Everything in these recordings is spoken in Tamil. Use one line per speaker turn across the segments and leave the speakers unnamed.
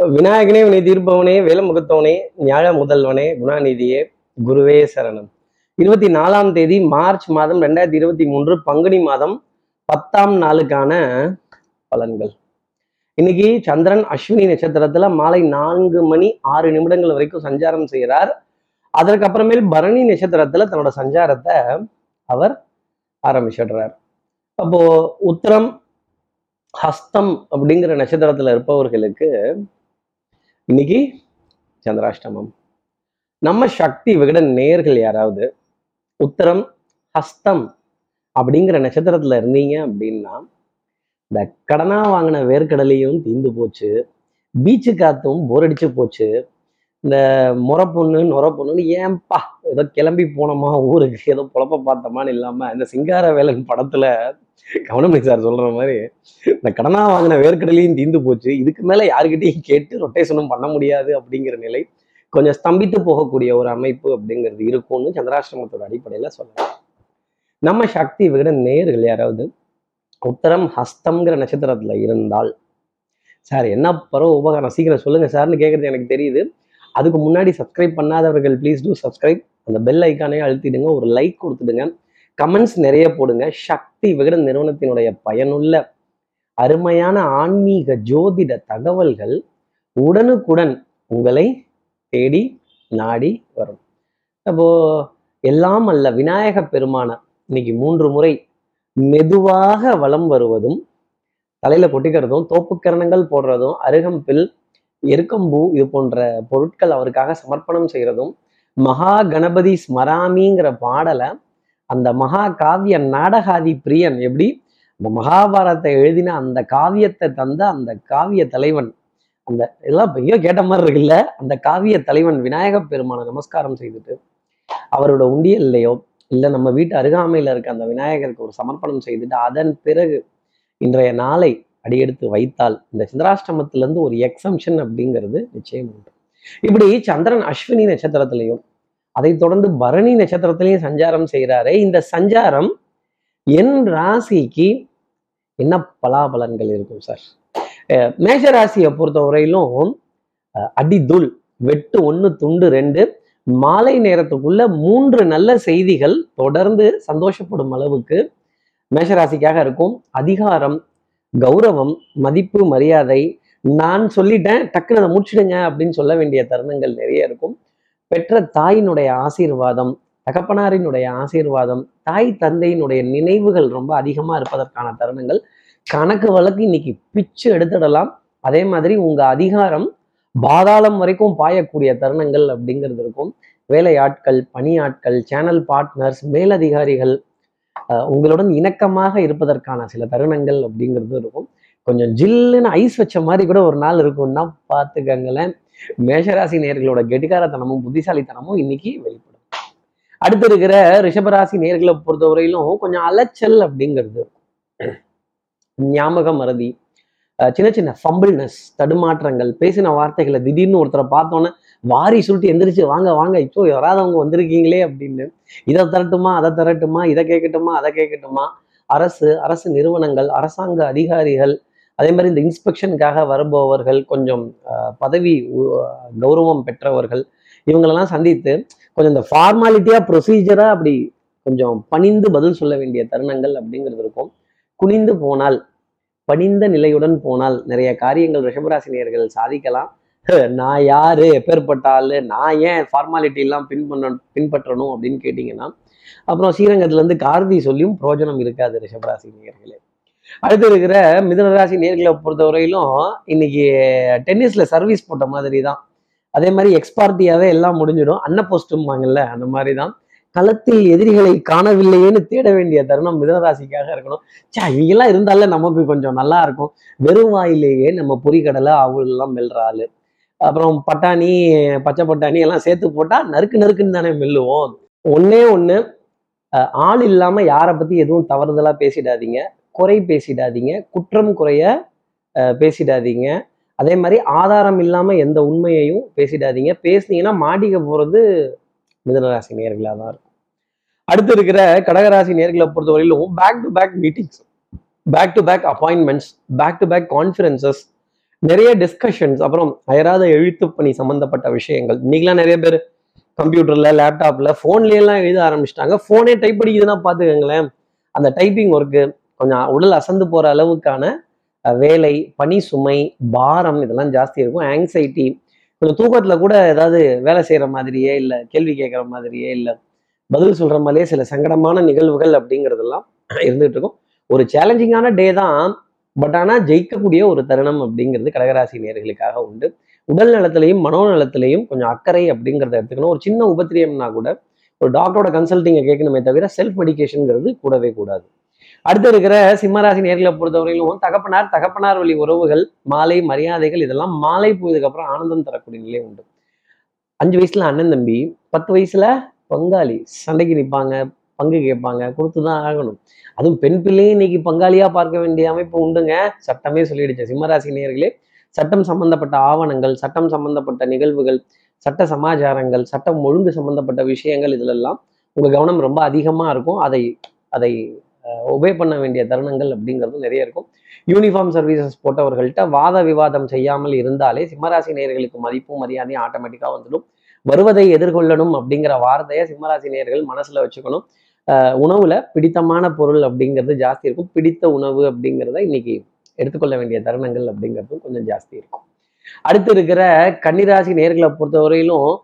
விநாயகனே வினை தீர்ப்பவனே வேலமுகத்தவனே ஞாழ முதல்வனே குணாநிதியே குருவே சரணம். இருபத்தி நாலாம் தேதி மார்ச் மாதம் ரெண்டாயிரத்தி இருபத்தி மூன்று பங்குனி மாதம் பத்தாம் நாளுக்கான பலன்கள். இன்னைக்கு சந்திரன் அஸ்வினி நட்சத்திரத்துல மாலை நான்கு மணி ஆறு நிமிடங்கள் வரைக்கும் சஞ்சாரம் செய்கிறார். அதற்கப்புறமேல் பரணி நட்சத்திரத்துல தன்னோட சஞ்சாரத்தை அவர் ஆரம்பிச்சிடுறார். அப்போ உத்தரம் ஹஸ்தம் அப்படிங்கிற நட்சத்திரத்துல இருப்பவர்களுக்கு இன்னைக்கு சந்திராஷ்டமம். நம்ம சக்தி விகட நேர்கள் யாராவது உத்தரம் ஹஸ்தம் அப்படிங்கிற நட்சத்திரத்துல இருந்தீங்க அப்படின்னா இந்த கடனா வாங்கின வேர்க்கடலையும் தீந்து போச்சு பீச்சு காத்தும் போர் அடிச்சு போச்சு இந்த முறை பொண்ணு நுர பொண்ணுன்னு ஏன்பா ஏதோ கிளம்பி போனோமா ஊருக்கு ஏதோ பொழப்ப பார்த்தோமான்னு இல்லாம இந்த சிங்கார வேலன் படத்துல கவனமணி சார் சொல்ற மாதிரி இந்த கடனா வாங்கின வேர்க்கடலையும் தீந்து போச்சு. இதுக்கு மேல யாருக்கிட்டையும் கேட்டு ரொட்டேஷனும் பண்ண முடியாது அப்படிங்கிற நிலை கொஞ்சம் ஸ்தம்பித்து போகக்கூடிய ஒரு அமைப்பு அப்படிங்கிறது இருக்கும்னு சந்திராஷ்டிரமத்தோட அடிப்படையில சொல்லலாம். நம்ம சக்தி விட நேர்கள் யாராவது உத்தரம் ஹஸ்தம்ங்கிற நட்சத்திரத்துல இருந்தால் சார் என்ன பரவ உபகாரம்? சீக்கிரம் சொல்லுங்க சார்னு கேட்கறது எனக்கு தெரியுது. அதுக்கு முன்னாடி சப்ஸ்கிரைப் பண்ணாதவர்கள் ப்ளீஸ் டூ சப்ஸ்கிரைப் அந்த பெல் ஐக்கானே அழுத்திடுங்க ஒரு லைக் கொடுத்துடுங்க. கமெண்ட்ஸ் நிறைய போடுங்க. சக்தி விகடன் நிறுவனத்தினுடைய பயனுள்ள அருமையான ஆன்மீக ஜோதிட தகவல்கள் உடனுக்குடன் உங்களை தேடி நாடி வரும். அப்போ எல்லாம் அல்ல விநாயக பெருமான இன்னைக்கு மூன்று முறை மெதுவாக வலம் வருவதும் தலையில கொட்டிக்கிறதும் தோப்புக்கரணங்கள் போடுறதும் அருகம்பில் எருக்கம்பூ இது போன்ற பொருட்கள் அவருக்காக சமர்ப்பணம் செய்யறதும் மகா கணபதி ஸ்மராமிங்கிற பாடலை அந்த மகா காவிய நாடகாதி பிரியன் எப்படி அந்த மகாபாரத்தை எழுதின அந்த காவியத்தை தந்த அந்த காவிய தலைவன் அந்த இதெல்லாம் பெரிய கேட்ட மாதிரி இருக்குல்ல அந்த காவிய தலைவன் விநாயக பெருமான நமஸ்காரம் செய்துட்டு அவரோட உண்டியல்லையோ இல்லை நம்ம வீட்டு அருகாமையில் இருக்க அந்த விநாயகருக்கு ஒரு சமர்ப்பணம் செய்துட்டு அதன் பிறகு இன்றைய நாளை அடியெடுத்து வைத்தால் இந்த சந்திராஷ்டமத்திலேருந்து ஒரு எக்ஸம்ஷன் அப்படிங்கிறது நிச்சயம் உண்டு. இப்படி சந்திரன் அஸ்வினி நட்சத்திரத்திலையும் அதை தொடர்ந்து பரணி நட்சத்திரத்திலையும் சஞ்சாரம் செய்கிறாரே. இந்த சஞ்சாரம் என் ராசிக்கு என்ன பலாபலன்கள் இருக்கும் சார்? அஹ் மேஷ ராசியை பொறுத்த வரையிலும் அஹ் அடிதுல் வெட்டு ஒன்று துண்டு ரெண்டு மாலை நேரத்துக்குள்ள மூன்று நல்ல செய்திகள் தொடர்ந்து சந்தோஷப்படும் அளவுக்கு மேஷராசிக்காக இருக்கும். அதிகாரம் கௌரவம் மதிப்பு மரியாதை நான் சொல்லிட்டேன் டக்குன்னு அதை முடிச்சுடுங்க அப்படின்னு சொல்ல வேண்டிய தருணங்கள் நிறைய இருக்கும். பெற்ற தாயினுடைய ஆசீர்வாதம் தகப்பனாரினுடைய ஆசீர்வாதம் தாய் தந்தையினுடைய நினைவுகள் ரொம்ப அதிகமா இருப்பதற்கான தருணங்கள். கணக்கு வழக்கு இன்னைக்கு பிச்சு எடுத்துடலாம். அதே மாதிரி உங்க அதிகாரம் பாதாளம் வரைக்கும் பாயக்கூடிய தருணங்கள் அப்படிங்கிறது இருக்கும். வேலையாட்கள் பணியாட்கள் சேனல் பார்ட்னர்ஸ் மேலதிகாரிகள் உங்களுடன் இணக்கமாக இருப்பதற்கான சில தருணங்கள் அப்படிங்கிறது இருக்கும். கொஞ்சம் ஜில்லுன்னு ஐஸ் வச்ச மாதிரி கூட ஒரு நாள் இருக்கும்னா பார்த்துக்கங்களேன். மேஷராசி நேர்களோட கெட்டிகாரத்தனமும் புத்திசாலித்தனமும் இன்னைக்கு வெளிப்படும். அடுத்து இருக்கிற ரிஷபராசி நேர்களை பொறுத்தவரையிலும் கொஞ்சம் அலைச்சல் அப்படிங்கிறது இருக்கும். ஞாபக மறதி. சின்ன சின்ன ஃபம்பிள்னஸ் தடுமாற்றங்கள் பேசின வார்த்தைகளை திடீர்னு ஒருத்தரை பார்த்தோன்னே வாரி சுருட்டி எந்திரிச்சு வாங்க வாங்க இப்போ வராதவங்க வந்திருக்கீங்களே அப்படின்னு. இதை தரட்டுமா அதை தரட்டுமா இதை கேட்கட்டுமா அதை கேட்கட்டுமா? அரசு அரசு நிறுவனங்கள் அரசாங்க அதிகாரிகள் அதே மாதிரி இந்த இன்ஸ்பெக்ஷனுக்காக வருபவர்கள் கொஞ்சம் பதவி கௌரவம் பெற்றவர்கள் இவங்களெல்லாம் சந்தித்து கொஞ்சம் இந்த ஃபார்மாலிட்டியாக ப்ரொசீஜராக அப்படி கொஞ்சம் பணிந்து பதில் சொல்ல வேண்டிய தருணங்கள் அப்படிங்கிறது இருக்கும். குனிந்து போனால் பணிந்த நிலையுடன் போனால் நிறைய காரியங்கள் ரிஷபராசினியர்கள் சாதிக்கலாம். நான் யாரு எப்பேற்பட்ட ஆளு நான் ஏன் ஃபார்மாலிட்டி எல்லாம் பின்பற்ற பின்பற்றணும் அப்படின்னு கேட்டிங்கன்னா அப்புறம் ஸ்ரீரங்கத்துல இருந்து கார்த்தி சொல்லியும் பிரயோஜனம் இருக்காது ரிஷபராசி நேர்களே அடுத்து இருக்கிற மிதனராசி நேர்களை பொறுத்தவரையிலும் இன்னைக்கு டென்னிஸ்ல சர்வீஸ் போட்ட மாதிரி தான் அதே மாதிரி எக்ஸ்பார்ட்டியாவே எல்லாம் முடிஞ்சிடும். அன்ன போஸ்ட்டும்பாங்கல்ல அந்த மாதிரி தான் களத்தில் எதிரிகளை காணவில்லையேன்னு தேட வேண்டிய தருணம் மிதனராசிக்காக இருக்கணும். சா இவங்கெல்லாம் இருந்தால நமக்கு கொஞ்சம் நல்லா இருக்கும். வெறும் வாயிலேயே நம்ம பொறிக்கடலை அவள் எல்லாம் மெல்ற ஆளு. அப்புறம் பட்டாணி பச்சை பட்டாணி எல்லாம் சேர்த்து போட்டா நறுக்கு நறுக்குன்னு தானே மெல்லுவோம். ஒன்னே ஒன்று ஆள் இல்லாம யாரை பத்தி எதுவும் தவறுதலா பேசிடாதீங்க. குறை பேசிடாதீங்க. குற்றம் குறைய பேசிடாதீங்க. அதே மாதிரி ஆதாரம் இல்லாமல் எந்த உண்மையையும் பேசிடாதீங்க. பேசுனீங்கன்னா மாட்டிக்க போறது மிதனராசி நேர்களாக தான் இருக்கும். அடுத்து இருக்கிற கடகராசி நேர்களை பொறுத்தவரையிலும் back to back meetings back to back appointments back to back conferences நிறைய டிஸ்கஷன்ஸ் அப்புறம் அயராத எழுத்து பணி சம்மந்தப்பட்ட விஷயங்கள். இன்னைக்கெல்லாம் நிறைய பேர் கம்ப்யூட்டரில் லேப்டாப்பில் ஃபோன்லேயெல்லாம் எழுத ஆரம்பிச்சிட்டாங்க. ஃபோனே டைப் அடிக்குதுன்னா பார்த்துக்கோங்களேன் அந்த டைப்பிங் ஒர்க்கு கொஞ்சம் உடல் அசந்து போகிற அளவுக்கான வேலை பணி சுமை பாரம் இதெல்லாம் ஜாஸ்தி இருக்கும். ஆங்ஸைட்டி கொஞ்சம் தூக்கத்தில் கூட ஏதாவது வேலை செய்கிற மாதிரியே இல்லை கேள்வி கேட்குற மாதிரியே இல்லை பதில் சொல்கிற மாதிரியே சில சங்கடமான நிகழ்வுகள் அப்படிங்கிறதெல்லாம் இருந்துகிட்டு இருக்கும். ஒரு சேலஞ்சிங்கான டே தான் பட் ஆனால் ஜெயிக்கக்கூடிய ஒரு தருணம் அப்படிங்கிறது கடகராசி நேர்களுக்காக உண்டு. உடல் நலத்திலையும் மனோநலத்திலையும் கொஞ்சம் அக்கறை அப்படிங்கிறத எடுத்துக்கணும். ஒரு சின்ன உபத்திரியம்னா கூட ஒரு டாக்டரோட கன்சல்ட்டிங்கை கேட்கணுமே தவிர செல்ஃப் மெடிக்கேஷனுங்கிறது கூடவே கூடாது. அடுத்து இருக்கிற சிம்மராசி நேர்களை பொறுத்தவரையிலும் தகப்பனார் தகப்பனார் வழி உறவுகள் மாலை மரியாதைகள் இதெல்லாம் மாலை போயதுக்கு அப்புறம் ஆனந்தம் தரக்கூடிய நிலை உண்டு. அஞ்சு வயசுல அண்ணன் தம்பி பத்து வயசுல பங்காளி சண்டைக்கு நிற்பாங்க பங்கு கேட்பாங்க கொடுத்து தான் ஆகணும். அதுவும் பெண் பிள்ளையும் இன்னைக்கு பங்காளியா பார்க்க வேண்டிய அமைப்பு உண்டுங்க. சட்டமே சொல்லிடுச்சு. சிம்மராசி நேர்களே சட்டம் சம்பந்தப்பட்ட ஆவணங்கள் சட்டம் சம்பந்தப்பட்ட நிகழ்வுகள் சட்ட சமாச்சாரங்கள் சட்டம் ஒழுங்கு சம்பந்தப்பட்ட விஷயங்கள் இதிலெல்லாம் உங்க கவனம் ரொம்ப அதிகமா இருக்கும். அதை அதை ஒபே பண்ண வேண்டிய தருணங்கள் அப்படிங்கிறது நிறைய இருக்கும். யூனிஃபார்ம் சர்வீசஸ் போட்டவர்கள்ட்ட வாத விவாதம் செய்யாமல் இருந்தாலே சிம்மராசி நேயர்களுக்கு மதிப்பும் மரியாதையும் ஆட்டோமேட்டிக்காக வந்துடும். வருவதை எதிர்கொள்ளணும் அப்படிங்கிற வார்த்தையை சிம்மராசி நேயர்கள் மனசுல வச்சுக்கணும். உணவுல பிடித்தமான பொருள் அப்படிங்கிறது ஜாஸ்தி இருக்கும். பிடித்த உணவு அப்படிங்கிறத இன்னைக்கு எடுத்துக்கொள்ள வேண்டிய தருணங்கள் அப்படிங்கிறதும் கொஞ்சம் ஜாஸ்தி இருக்கும். அடுத்து இருக்கிற கன்னிராசி நேர்களை பொறுத்தவரையிலும்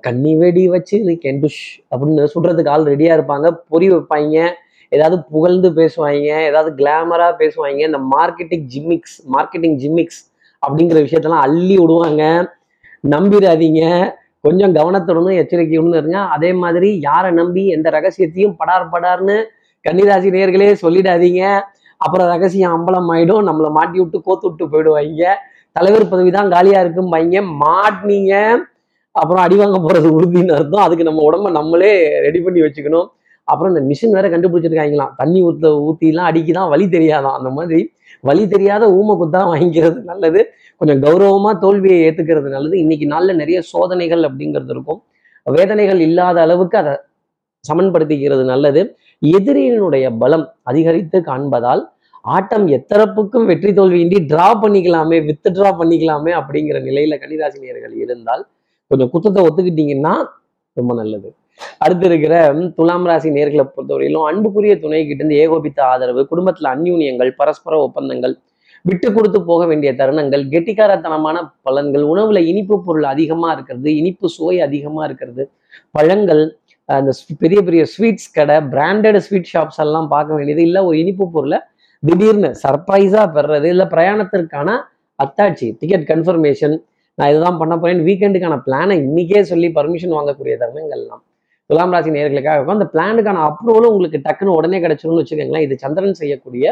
கன்னி வெடி வச்சு கெண்டுஷ் அப்படின்னு சுடுறதுக்கு ஆள் ரெடியா இருப்பாங்க. பொறி வைப்பாங்க. ஏதாவது புகழ்ந்து பேசுவாங்க. ஏதாவது கிளாமரா பேசுவாங்க. இந்த மார்க்கெட்டிங் ஜிம்மிக்ஸ் மார்க்கெட்டிங் ஜிம்மிக்ஸ் அப்படிங்கிற விஷயத்தெல்லாம் அள்ளி விடுவாங்க. நம்பிடாதீங்க. கொஞ்சம் கவனத்துடனும் எச்சரிக்கையுடன் இருங்க. அதே மாதிரி யாரை நம்பி எந்த ரகசியத்தையும் படார் படார்னு கன்னிராசி நேர்களே சொல்லிடாதீங்க. அப்புறம் ரகசியம் அம்பலம் ஆயிடும். நம்மளை மாட்டி விட்டு கோத்து விட்டு போயிடுவாங்க. தலைவர் பதவி தான் இருக்கும் பையங்க மாட்டினீங்க. அப்புறம் அடி வாங்க போறது உறுதின்னு அர்த்தம். அதுக்கு நம்ம உடம்ப நம்மளே ரெடி பண்ணி வச்சுக்கணும். அப்புறம் இந்த மிஷின் வேற கண்டுபிடிச்சிருக்காங்களாம். தண்ணி ஊத்த ஊத்திலாம் அடிக்குதான். வழி தெரியாதான். அந்த மாதிரி வழி தெரியாத ஊமை குத்தா வாங்கிக்கிறது நல்லது. கொஞ்சம் கௌரவமா தோல்வியை ஏத்துக்கிறது நல்லது. இன்னைக்கு நாள்ல நிறைய சோதனைகள் அப்படிங்கிறது இருக்கும். வேதனைகள் இல்லாத அளவுக்கு அதை சமன்படுத்திக்கிறது நல்லது. எதிரியினுடைய பலம் அதிகரித்து காண்பதால் ஆட்டம் எத்தரப்புக்கும் வெற்றி தோல்வியின்றி டிரா பண்ணிக்கலாமே வித்து டிரா பண்ணிக்கலாமே அப்படிங்கிற நிலையில கன்னிராசினியர்கள் இருந்தால் கொஞ்சம் குத்தத்தை ஒத்துக்கிட்டீங்கன்னா ரொம்ப நல்லது. அடுத்து இருக்கிற துலாம் ராசி நேர்களை பொறுத்தவரையிலும் அன்புக்குரிய துணை கிட்ட இருந்து ஏகோபித்த ஆதரவு குடும்பத்துல அந்யூன்யங்கள் பரஸ்பர ஒப்பந்தங்கள் விட்டு கொடுத்து போக வேண்டிய தருணங்கள் கெட்டிக்காரத்தனமான பலன்கள் உணவுல இனிப்பு பொருள் அதிகமா இருக்கிறது இனிப்பு சுவை அதிகமா இருக்கிறது பழங்கள் அந்த பெரிய பெரிய ஸ்வீட்ஸ் கடை பிராண்டட் ஸ்வீட் ஷாப்ஸ் எல்லாம் பார்க்க வேண்டியது இல்லை ஒரு இனிப்பு பொருளை திடீர்னு சர்ப்ரைஸா பெறுறது இல்லை பிரயாணத்திற்கான அத்தாட்சி டிக்கெட் கன்ஃபர்மேஷன் நான் இதுதான் பண்ண போறேன் வீக்கெண்டுக்கான பிளானை இன்னைக்கே சொல்லி பர்மிஷன் வாங்கக்கூடிய தருணங்கள்லாம் துலாம் ராசி நேர்களுக்காக இருக்கும் அந்த பிளானுக்கான அப்ரூவலும் உங்களுக்கு டக்குன்னு உடனே கிடைச்சிரும்னு வச்சுக்கோங்களேன் இது சந்திரன் செய்யக்கூடிய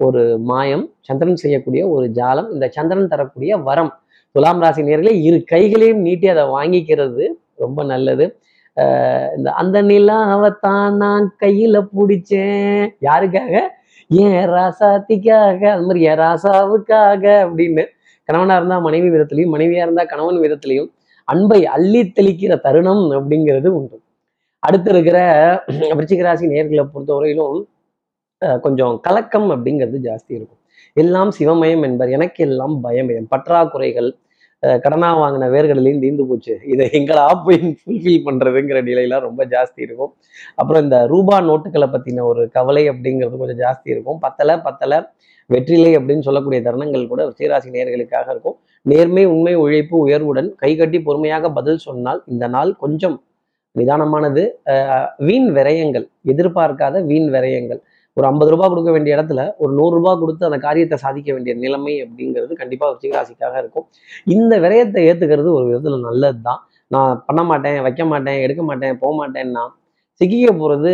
ஒரு மாயம் சந்திரன் செய்யக்கூடிய ஒரு ஜாலம் இந்த சந்திரன் தரக்கூடிய வரம் துலாம் ராசி நேர்களே இரு கைகளையும் நீட்டி அதை வாங்கிக்கிறது ரொம்ப நல்லது. ஆஹ் இந்த அந்த நிலாவைத்தான் நான் கையில பிடிச்சேன். யாருக்காக? ஏன் ராசாத்திக்காக அது மாதிரி ஏன் ராசாவுக்காக அப்படின்னு. கணவனா இருந்தா மனைவி விதத்திலையும் மனைவியா இருந்தா கணவன் விதத்திலையும் அன்பை அள்ளி தெளிக்கிற தருணம் அப்படிங்கிறது உண்டு. அடுத்து இருக்கிற விருச்சிக ராசி நேர்களை பொறுத்தவரையிலும் கொஞ்சம் கலக்கம் அப்படிங்கிறது ஜாஸ்தி இருக்கும். எல்லாம் சிவமயம் என்பர் எனக்கு எல்லாம் பயமயம் பற்றாக்குறைகள் கடனா வாங்கின வேர்கடலையும் தீர்ந்து போச்சு. இதை எங்களா போய் ஃபுல்ஃபில் பண்றதுங்கிற நிலையெல்லாம் ரொம்ப ஜாஸ்தி இருக்கும். அப்புறம் இந்த ரூபா நோட்டுகளை பத்தின ஒரு கவலை அப்படிங்கிறது கொஞ்சம் ஜாஸ்தி இருக்கும். பத்தலை பத்தலை வெற்றிலை அப்படின்னு சொல்லக்கூடிய தருணங்கள் கூட சீராசி நேர்களுக்காக இருக்கும். நேர்மை உண்மை உழைப்பு உயர்வுடன் கைகட்டி பொறுமையாக பதில் சொன்னால் இந்த நாள் கொஞ்சம் நிதானமானது. வீண் விரயங்கள் எதிர்பார்க்காத வீண் விரயங்கள். ஒரு ஐம்பது ரூபாய் கொடுக்க வேண்டிய இடத்துல ஒரு நூறுரூபா கொடுத்து அந்த காரியத்தை சாதிக்க வேண்டிய நிலைமை அப்படிங்கிறது கண்டிப்பாக ரிச்சிகராசிக்காக இருக்கும். இந்த விரயத்தை ஏற்றுக்கிறது ஒரு விதத்தில் நல்லது தான் நான் பண்ண மாட்டேன் வைக்க மாட்டேன் எடுக்க மாட்டேன் போக மாட்டேன்னா சிக்கிக்க போகிறது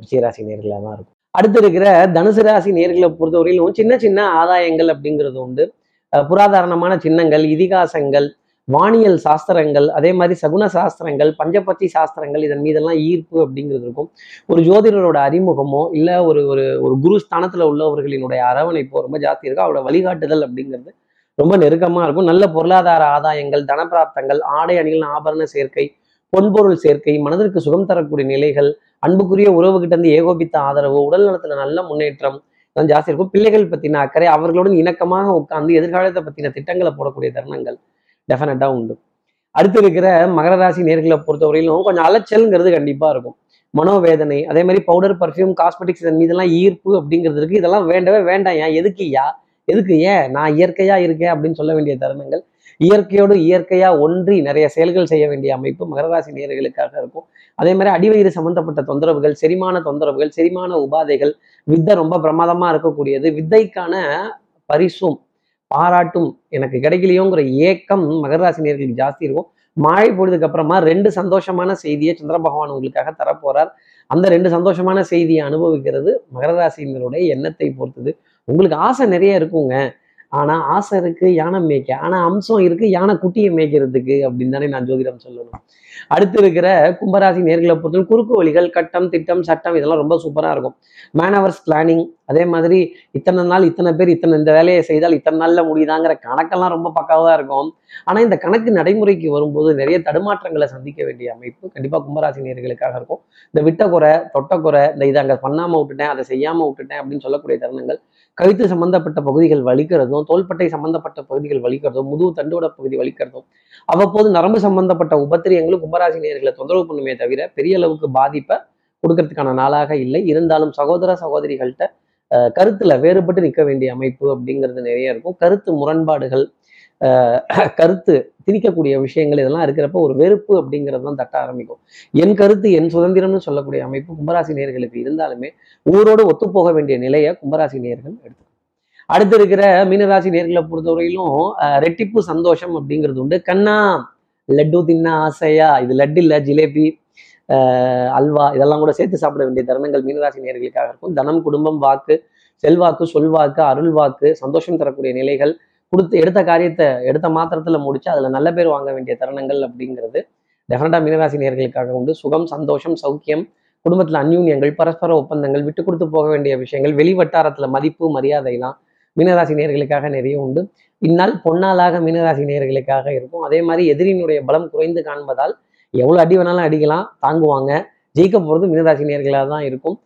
ரிச்சிகராசி நேர்களாக தான் இருக்கும். அடுத்து இருக்கிற தனுசு ராசி நேர்களை பொறுத்தவரையிலும் சின்ன சின்ன ஆதாயங்கள் அப்படிங்கிறது உண்டு. புராதாரணமான சின்னங்கள் இதிகாசங்கள் வானியல் சாஸ்திரங்கள் அதே மாதிரி சகுன சாஸ்திரங்கள் பஞ்சபட்சி சாஸ்திரங்கள் இதன் மீதெல்லாம் ஈர்ப்பு அப்படிங்கிறது இருக்கும். ஒரு ஜோதிடரோட அறிமுகமோ இல்லை ஒரு ஒரு ஒரு குரு ஸ்தானத்தில் உள்ளவர்களினுடைய அரவணைப்போ ரொம்ப ஜாஸ்தி இருக்கும். அவரோட வழிகாட்டுதல் அப்படிங்கிறது ரொம்ப நெருக்கமாக இருக்கும். நல்ல பொருளாதார ஆதாயங்கள் தனப்பிராப்தங்கள் ஆடை அணிகள் ஆபரண சேர்க்கை பொன்பொருள் சேர்க்கை மனதிற்கு சுகம் தரக்கூடிய நிலைகள் அன்புக்குரிய உறவுகிட்ட இருந்து ஏகோபித்த ஆதரவு உடல் நலத்துல நல்ல முன்னேற்றம் இதெல்லாம் ஜாஸ்தி இருக்கும். பிள்ளைகள் பத்தின அக்கறை அவர்களுடன் இணக்கமாக உட்கார்ந்து எதிர்காலத்தை பத்தின திட்டங்களை போடக்கூடிய தருணங்கள் டெஃபினட்டாக உண்டு. அடுத்து இருக்கிற மகர ராசி நேர்களை பொறுத்தவரையிலும் கொஞ்சம் அலைச்சல்ங்கிறது கண்டிப்பா இருக்கும். மனோவேதனை அதே மாதிரி பவுடர் பர்ஃப்யூம் காஸ்மெட்டிக்ஸ் இதன் மீதெல்லாம் ஈர்ப்பு அப்படிங்கிறதுக்கு இதெல்லாம் வேண்டவே வேண்டாம். ஏன்? எதுக்கு யா? எதுக்கு ஏன்? நான் இயற்கையா இருக்கேன் அப்படின்னு சொல்ல வேண்டிய தருணங்கள். இயற்கையோடு இயற்கையா ஒன்றி நிறைய செயல்கள் செய்ய வேண்டிய அமைப்பு மகராசி நேர்களுக்காக இருக்கும். அதே மாதிரி அடிவயிறு சம்பந்தப்பட்ட தொந்தரவுகள் செரிமான தொந்தரவுகள் செரிமான உபாதைகள் வித்தை ரொம்ப பிரமாதமா இருக்கக்கூடியது. வித்தைக்கான பரிசும் பாராட்டும் எனக்கு கிடைக்கலையோங்கிற ஏக்கம் மகராசி நேர்களுக்கு ஜாஸ்தி இருக்கும். மழை பொழுதுக்கு அப்புறமா ரெண்டு சந்தோஷமான செய்தியை சந்திர பகவான் உங்களுக்காக தரப்போறார். அந்த ரெண்டு சந்தோஷமான செய்தியை அனுபவிக்கிறது மகர ராசியினருடைய எண்ணத்தை பொறுத்தது. உங்களுக்கு ஆசை நிறைய இருக்குங்க. ஆனா ஆசை இருக்கு யானை மேய்க்க. ஆனா அம்சம் இருக்கு யானை குட்டியை மேய்க்கிறதுக்கு அப்படின்னு தானே நான் ஜோதிடம் சொல்லணும். அடுத்து இருக்கிற கும்பராசி நேர்களை பொறுத்தவரை குறுக்கு வழிகள் கட்டம் திட்டம் சட்டம் இதெல்லாம் ரொம்ப சூப்பரா இருக்கும். மேனவர்ஸ் பிளானிங் அதே மாதிரி இத்தனை நாள் இத்தனை பேர் இத்தனை இந்த வேலையை செய்தால் இத்தனை நாள்ல முடியுதாங்கிற கணக்கெல்லாம் ரொம்ப பக்காவா இருக்கும். ஆனா இந்த கணக்கு நடைமுறைக்கு வரும்போது நிறைய தடுமாற்றங்களை சந்திக்க வேண்டிய அமைப்பு கண்டிப்பா கும்பராசி நேர்களுக்காக இருக்கும். இந்த விட்ட குறை தொட்ட குறை இந்த இதை அங்க பண்ணாம விட்டுட்டேன் அதை செய்யாம விட்டுட்டேன் அப்படின்னு சொல்லக்கூடிய தருணங்கள் கழுத்து சம்பந்தப்பட்ட பகுதிகள் வலிக்கிறதும் தோள்பட்டை சம்பந்தப்பட்ட பகுதிகள் வலிக்கிறதும் முதுகு தண்டோட பகுதி வலிக்கிறதும் அவ்வப்போது நரம்பு சம்பந்தப்பட்ட உபத்திரியங்களும் கும்பராசி நேர்களை தொந்தரவு பண்ணுமே தவிர பெரிய அளவுக்கு பாதிப்பை கொடுக்கறதுக்கான நாளாக இல்லை. இருந்தாலும் சகோதர சகோதரிகள்கிட்ட கருத்துல வேறுபட்டு நிற்க வேண்டிய அமைப்பு அப்படிங்கிறது நிறைய இருக்கும். கருத்து முரண்பாடுகள் கருத்து திணிக்கக்கூடிய விஷயங்கள் இதெல்லாம் இருக்கிறப்ப ஒரு வெறுப்பு அப்படிங்கிறது தான் தட்ட ஆரம்பிக்கும். என் கருத்து என் சுதந்திரம்னு சொல்லக்கூடிய அமைப்பு கும்பராசி நேர்களுக்கு இருந்தாலுமே ஊரோடு ஒத்துப்போக வேண்டிய நிலையை கும்பராசி நேர்கள் எடுத்துக்கணும். அடுத்து இருக்கிற மீனராசி நேர்களை பொறுத்தவரையிலும் அஹ், ரெட்டிப்பு சந்தோஷம் அப்படிங்கிறது உண்டு. கண்ணா லட்டு தின்ன ஆசையா? இது லட்டு இல்ல ஜிலேபி அல்வா இதெல்லாம் கூட சேர்த்து சாப்பிட வேண்டிய தருணங்கள் மீனராசி நேர்களுக்காக இருக்கும். தனம் குடும்பம் வாக்கு செல்வாக்கு சொல்வாக்கு அருள் வாக்கு சந்தோஷம் தரக்கூடிய நிலைகள் கொடுத்து எடுத்த காரியத்தை எடுத்த மாத்திரத்துல முடிச்சு அதுல நல்ல பேர் வாங்க வேண்டிய தருணங்கள் அப்படிங்கிறது டெஃபினட்டா மீனராசி நேர்களுக்காக உண்டு. சுகம் சந்தோஷம் சௌக்கியம் குடும்பத்துல அந்யூன்யங்கள் பரஸ்பர ஒப்பந்தங்கள் விட்டு கொடுத்து போக வேண்டிய விஷயங்கள் வெளி வட்டாரத்துல மதிப்பு மரியாதைலாம் மீனராசி நேர்களுக்காக நிறைய உண்டு. இந்நாள் பொன்னாளாக மீனராசி நேர்களுக்காக இருக்கும். அதே மாதிரி எதிரியினுடைய பலம் குறைந்து காண்பதால் எவ்வளவு அடி வேணாலும் அடிக்கலாம் தாங்குவாங்க. ஜெயிக்க போகிறது மீனராசி நேர்களாக தான் இருக்கும்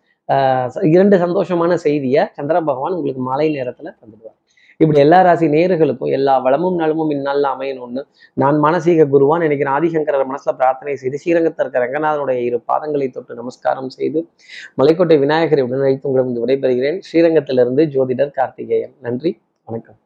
இரண்டு சந்தோஷமான செய்தியை சந்திர பகவான் உங்களுக்கு மாலை நேரத்துல தந்துடுவார். இப்படி எல்லா ராசி நேர்களுக்கும் எல்லா வளமும் நலமும் இந்நாளில் அமையணும்னு நான் மானசீக குருவான் நினைக்கிறேன். ஆதிசங்கரர் மனசுல பிரார்த்தனை செய்து ஸ்ரீரங்கத்தில் இருக்கிற ரங்கநாதனுடைய இரு பாதங்களை தொட்டு நமஸ்காரம் செய்து மலைக்கோட்டை விநாயகரை உடன் உங்களிடம் விடைபெறுகிறேன். ஸ்ரீரங்கத்திலிருந்து ஜோதிடர் கார்த்திகேயன். நன்றி வணக்கம்.